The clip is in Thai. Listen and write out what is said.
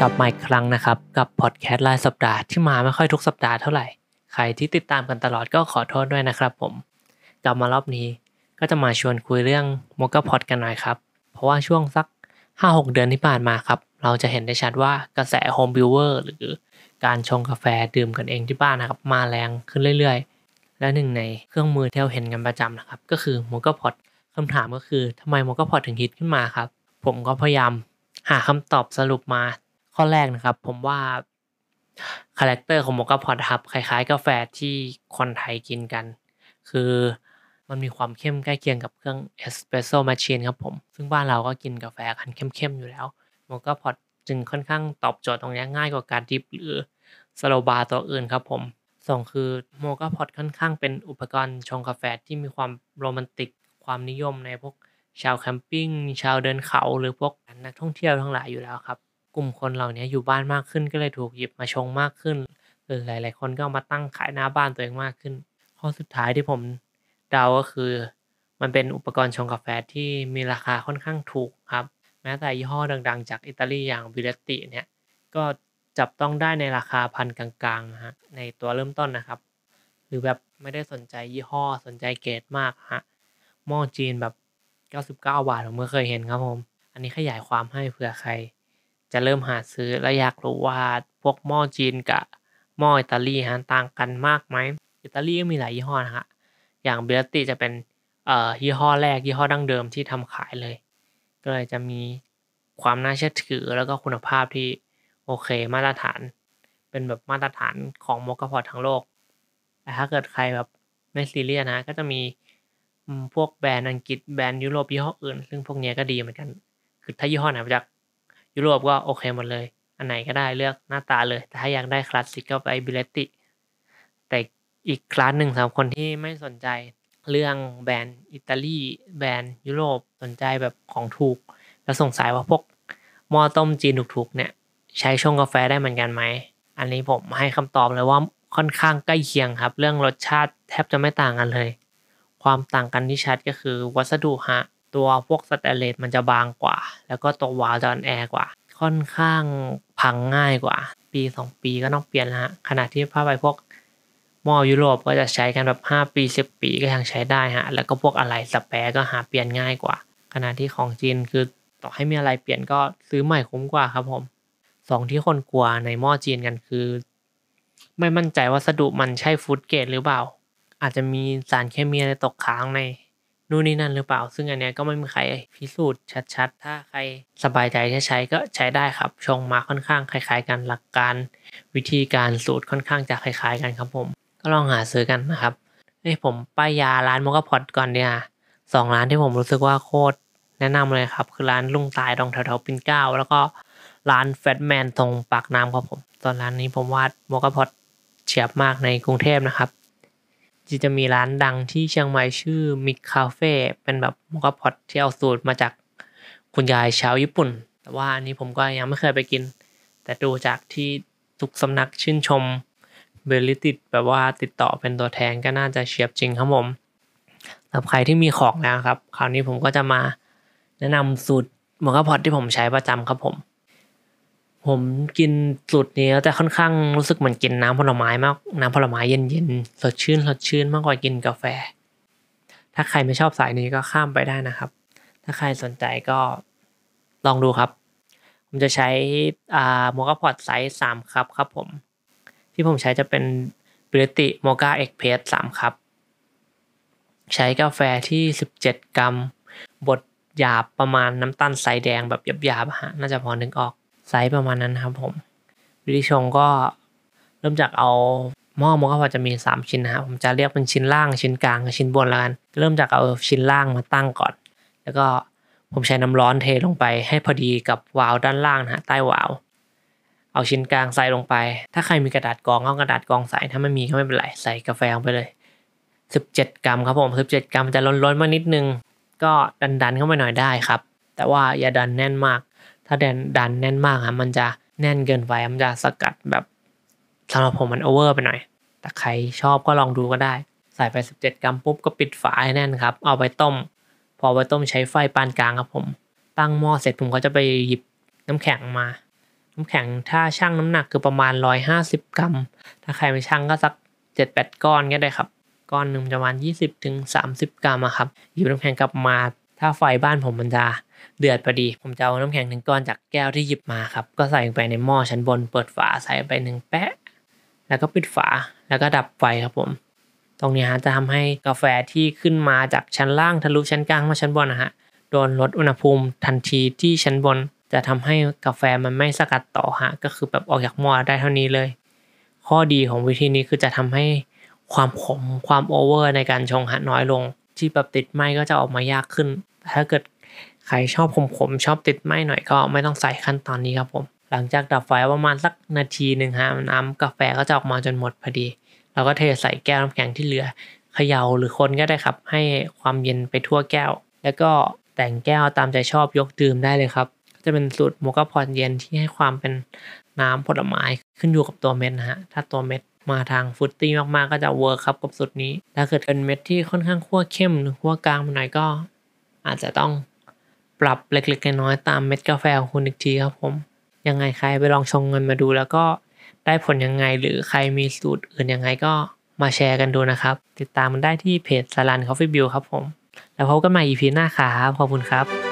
กลับมาอีกครั้งนะครับ กับพอดแคสต์รายสัปดาห์ที่มาไม่ค่อยทุกสัปดาห์เท่าไหร่ ใครที่ติดตามกันตลอดก็ขอโทษด้วยนะครับผม กลับมารอบนี้ก็จะมาชวนคุยเรื่อง Moka pot กันหน่อยครับ เพราะว่าช่วงสัก 5-6 เดือนที่ผ่านมาครับ เราจะเห็นได้ชัดว่ากระแส home brewer หรือการชงกาแฟดื่มกันเองที่บ้านนะครับ มาแรงขึ้นเรื่อยๆ และหนึ่งในเครื่องมือที่เราเห็นกันประจำนะครับ ก็คือ Moka pot คำถามก็คือทำไม Moka pot ถึงฮิตขึ้นมาครับ ผมก็พยายามหาคำตอบสรุปมา ข้อแรกนะครับ ผมว่าคาแรคเตอร์ของโมก a พอดครับคล้ายๆ กาแฟที่คนไทยกินกัน คือมันมีความเข้มใกล้เคียงกับเครื่อง espresso machine ครับผม ซึ่งบ้านเราก็กินกาแฟกันเข้มๆอยู่แล้วโมก a พอดจึงค่อนข้างตอบโจทย์ตรงนี้ง่ายกว่าการ drip หรือ slow bar ตัวอื่นครับผมสองคือโมก a พอดค่อนข้างเป็นอุปกรณ์ชงกาแฟที่มีความโรแมนติกความนิยมในพวกชาว camping ชาวเดินเขาหรือพวกนักท่องเที่ยวทั้งหลายอยู่แล้วครับ กลุ่มคนเหล่านี้อยู่บ้านมากขึ้นก็เลยถูกหยิบมาชงมากขึ้นหรือหลาย ๆ คนก็มาตั้งขายหน้าบ้านตัวเองมากขึ้น ข้อสุดท้ายที่ผมเดาก็คือ มันเป็นอุปกรณ์ชงกาแฟที่มีราคาค่อนข้างถูกครับ แม้แต่ยี่ห้อดัง ๆ จากอิตาลีอย่าง Bialetti เนี่ยก็จับต้องได้ในราคาพันกลางๆฮะในตัวเริ่มต้นนะครับ หรือแบบไม่ได้สนใจยี่ห้อสนใจเกรดมากฮะหม้อจีนแบบ 99 บาทผมเมื่อเคยเห็นครับผม อันนี้ขยายความให้เผื่อใคร จะเริ่มหาซื้อและอยากรู้ว่าพวกหม้อจีนกับหม้ออิตาลีฮะต่างกันมากไหมอิตาลีก็มีหลายยี่ห้อนะฮะอย่างเบลติจะเป็นเอ่อยี่ห้อแรกยี่ห้อดั้งเดิมที่ทำขายเลย ก็เลยจะมีความน่าเชื่อถือแล้วก็คุณภาพที่โอเคมาตรฐาน เป็นแบบมาตรฐานของ Moka pot ทั้งโลกแต่ถ้าเกิดใครแบบไม่ซีเรียสนะก็จะมีพวกแบรนด์อังกฤษแบรนด์ยุโรปยี่ห้ออื่น ซึ่งพวกนี้ก็ดีเหมือนกัน คือถ้ายี่ห้อไหนมาจาก ยุโรปก็โอเคหมดเลย อันไหนก็ได้เลือกหน้าตาเลย แต่ถ้าอยากได้คลาสสิกก็ไป Bialetti แต่อีกคลาสหนึ่งสำหรับคนที่ไม่สนใจเรื่องแบรนด์อิตาลีแบรนด์ยุโรปสนใจแบบของถูก แล้วสงสัยว่าพวกหม้อต้มจีนถูกๆเนี่ย ใช้ชงกาแฟได้เหมือนกันไหม อันนี้ผมให้คำตอบเลยว่าค่อนข้างใกล้เคียงครับ เรื่องรสชาติแทบจะไม่ต่างกันเลย ความต่างกันที่ชัดก็คือวัสดุฮะ ตัวพวกสแตนเลสมันจะบางกว่า แล้วก็ตัววาล์วจะอ่อนแอกว่า ค่อนข้างพังง่ายกว่า ปี 2 ปีก็ต้องเปลี่ยนละฮะขณะที่ผ้าใบพวกหม้อยุโรปก็จะใช้กันแบบ 5 ปี 10 ปีก็ยังใช้ได้ฮะ แล้วก็พวกอะไรสแปร์ก็หาเปลี่ยนง่ายกว่า ขณะที่ของจีนคือต่อให้มีอะไรเปลี่ยนก็ซื้อใหม่คุ้มกว่าครับผมสองที่คนกลัวในหม้อจีนกันคือ ไม่มั่นใจวัสดุมันใช่ฟูดเกรดหรือเปล่า อาจจะมีสารเคมีอะไรตกค้างใน นู่นนี่นั่นหรือเปล่า ซึ่งอันเนี้ยก็ไม่มีใครพิสูจน์ชัด ๆ ถ้าใครสบายใจจะใช้ก็ใช้ได้ครับ ชงมาค่อนข้างคล้าย ๆ กันหลักการ วิธีการสูตรค่อนข้างจะคล้าย ๆ กันครับผม ก็ลองหาซื้อกันนะครับเอ้ผมป้ายยาร้านมกพอดก่อนเนี่ยสองร้านที่ผมรู้สึกว่าโคตรแนะนำเลยครับ คือร้านลุงตายตรงแถวๆปิ่นเกล้า แล้วก็ร้านแฟตแมนตรงปากน้ำครับผม ตอนร้านนี้ผมว่าโมกพอดเฉียบมากในกรุงเทพนะครับ จีจะมีร้านดังที่เชียงใหม่ชื่อมิกคาเฟ่เป็นแบบโมกพอดที่เอาสูตรมาจากคุณยายชาวญี่ปุ่น แต่ว่าอันนี้ผมก็ยังไม่เคยไปกิน แต่ดูจากที่ทุกสำนักชื่นชมเบลลิติดแบบว่าติดต่อเป็นตัวแทนก็น่าจะเฉียบจริงครับผมสำหรับใครที่มีของแล้วครับ คราวนี้ผมก็จะมาแนะนำสูตรโมกพอดที่ผมใช้ประจำครับผม ผมกินสูตรนี้แล้วจะค่อนข้างรู้สึกเหมือนกินน้ำผลไม้มาก น้ำผลไม้เย็นๆสดชื่นสดชื่นมากกว่ากินกาแฟ ถ้าใครไม่ชอบสายนี้ก็ข้ามไปได้นะครับ ถ้าใครสนใจก็ลองดูครับ ผมจะใช้อ่า Moka pot size สาม cup ครับผม ที่ผมใช้จะเป็น Bialetti Moka Express สาม cup ใช้กาแฟที่สิบเจ็ดกรัมบดหยาบประมาณน้ำตาลทรายแดงแบบหยาบๆฮะน่าจะพอนึกออก ไซส์ประมาณนั้นครับผมวิธีชงก็เริ่มจากเอาหม้อ Moka pot จะมี 3 ชิ้นนะครับผมจะเรียกเป็นชิ้นล่างชิ้นกลางกับชิ้นบนแล้วกัน เริ่มจากเอาชิ้นล่างมาตั้งก่อน แล้วก็ผมใช้น้ำร้อนเทลงไปให้พอดีกับวาล์วด้านล่างนะใต้วาล์วเอาชิ้นกลางใส่ลงไป ถ้าใครมีกระดาษกรองเอากระดาษกรองใส่ถ้าไม่มีก็ไม่เป็นไรใส่กาแฟลงไปเลย 17 กรัมครับผม17 กรัมจะล้นๆมานิดนึง ก็ดันดันเข้าไปหน่อยได้ครับ แต่ว่าอย่าดันแน่นมาก ถ้าดันดันแน่นมากอะมันจะแน่นเกินไปมันจะสกัดแบบสำหรับผมมันโอเวอร์ไปหน่อย แต่ใครชอบก็ลองดูก็ได้ ใส่ไป 17 กรัมปุ๊บก็ปิดฝาให้แน่นครับ เอาไปต้ม พอไปต้มใช้ไฟปานกลางครับผม ตั้งหม้อเสร็จผมก็จะไปหยิบน้ำแข็งมา น้ำแข็งถ้าชั่งน้ำหนักคือประมาณ 150 กรัม ถ้าใครไม่ชั่งก็สัก 7-8 ก้อนก็ได้ครับ ก้อนหนึ่งประมาณ 20-30 กรัมอะครับ หยิบน้ำแข็งกลับมา ถ้าไฟบ้านผมมันจะเดือดพอดี ผมจะเอาน้ำแข็งหนึ่งก้อนจากแก้วที่หยิบมาครับ ก็ใส่ลงไปในหม้อชั้นบน เปิดฝาใส่ไปหนึ่งแปะ แล้วก็ปิดฝา แล้วก็ดับไฟครับผม ตรงนี้ฮะจะทำให้กาแฟที่ขึ้นมาจากชั้นล่างทะลุชั้นกลางมาชั้นบนนะฮะ โดนลดอุณหภูมิทันทีที่ชั้นบน จะทำให้กาแฟมันไม่สกัดต่อฮะ ก็คือแบบออกจากหม้อได้เท่านี้เลย ข้อดีของวิธีนี้คือจะทำให้ความขมความโอเวอร์ในการชงฮะน้อยลง ที่แบบติดไหมก็จะออกมายากขึ้น ถ้าเกิดใครชอบขมๆชอบติดไหมหน่อยก็ไม่ต้องใส่ขั้นตอนนี้ครับผม หลังจากดับไฟประมาณสักนาทีหนึ่งฮะน้ำกาแฟก็จะออกมาจนหมดพอดีเราก็เทใส่แก้วน้ำแข็งที่เหลือเขย่าหรือคนก็ได้ครับ ให้ความเย็นไปทั่วแก้ว แล้วก็แต่งแก้วตามใจชอบยกดื่มได้เลยครับจะเป็นสูตร Moka pot เย็นที่ให้ความเป็นน้ำผลไม้ขึ้นอยู่กับตัวเม็ดนะฮะถ้าตัวเม็ด มาทาง fruity มากๆ ก็จะ work ครับกับสูตรนี้ ถ้าเกิดเป็นเม็ดที่ค่อนข้างคั่วเข้มหรือคั่วกลางหน่อยก็ อาจจะต้องปรับเล็กๆน้อยๆตามเม็ดกาแฟของคุณอีกทีครับผม ยังไงใครไปลองชงกันมาดูแล้วก็ได้ผลยังไง หรือใครมีสูตรอื่นยังไงก็มาแชร์กันดูนะครับ ติดตามกันได้ที่เพจสลันคอฟฟี่บิลครับผม แล้วพบกันใหม่ EP หน้าครับขอบคุณครับ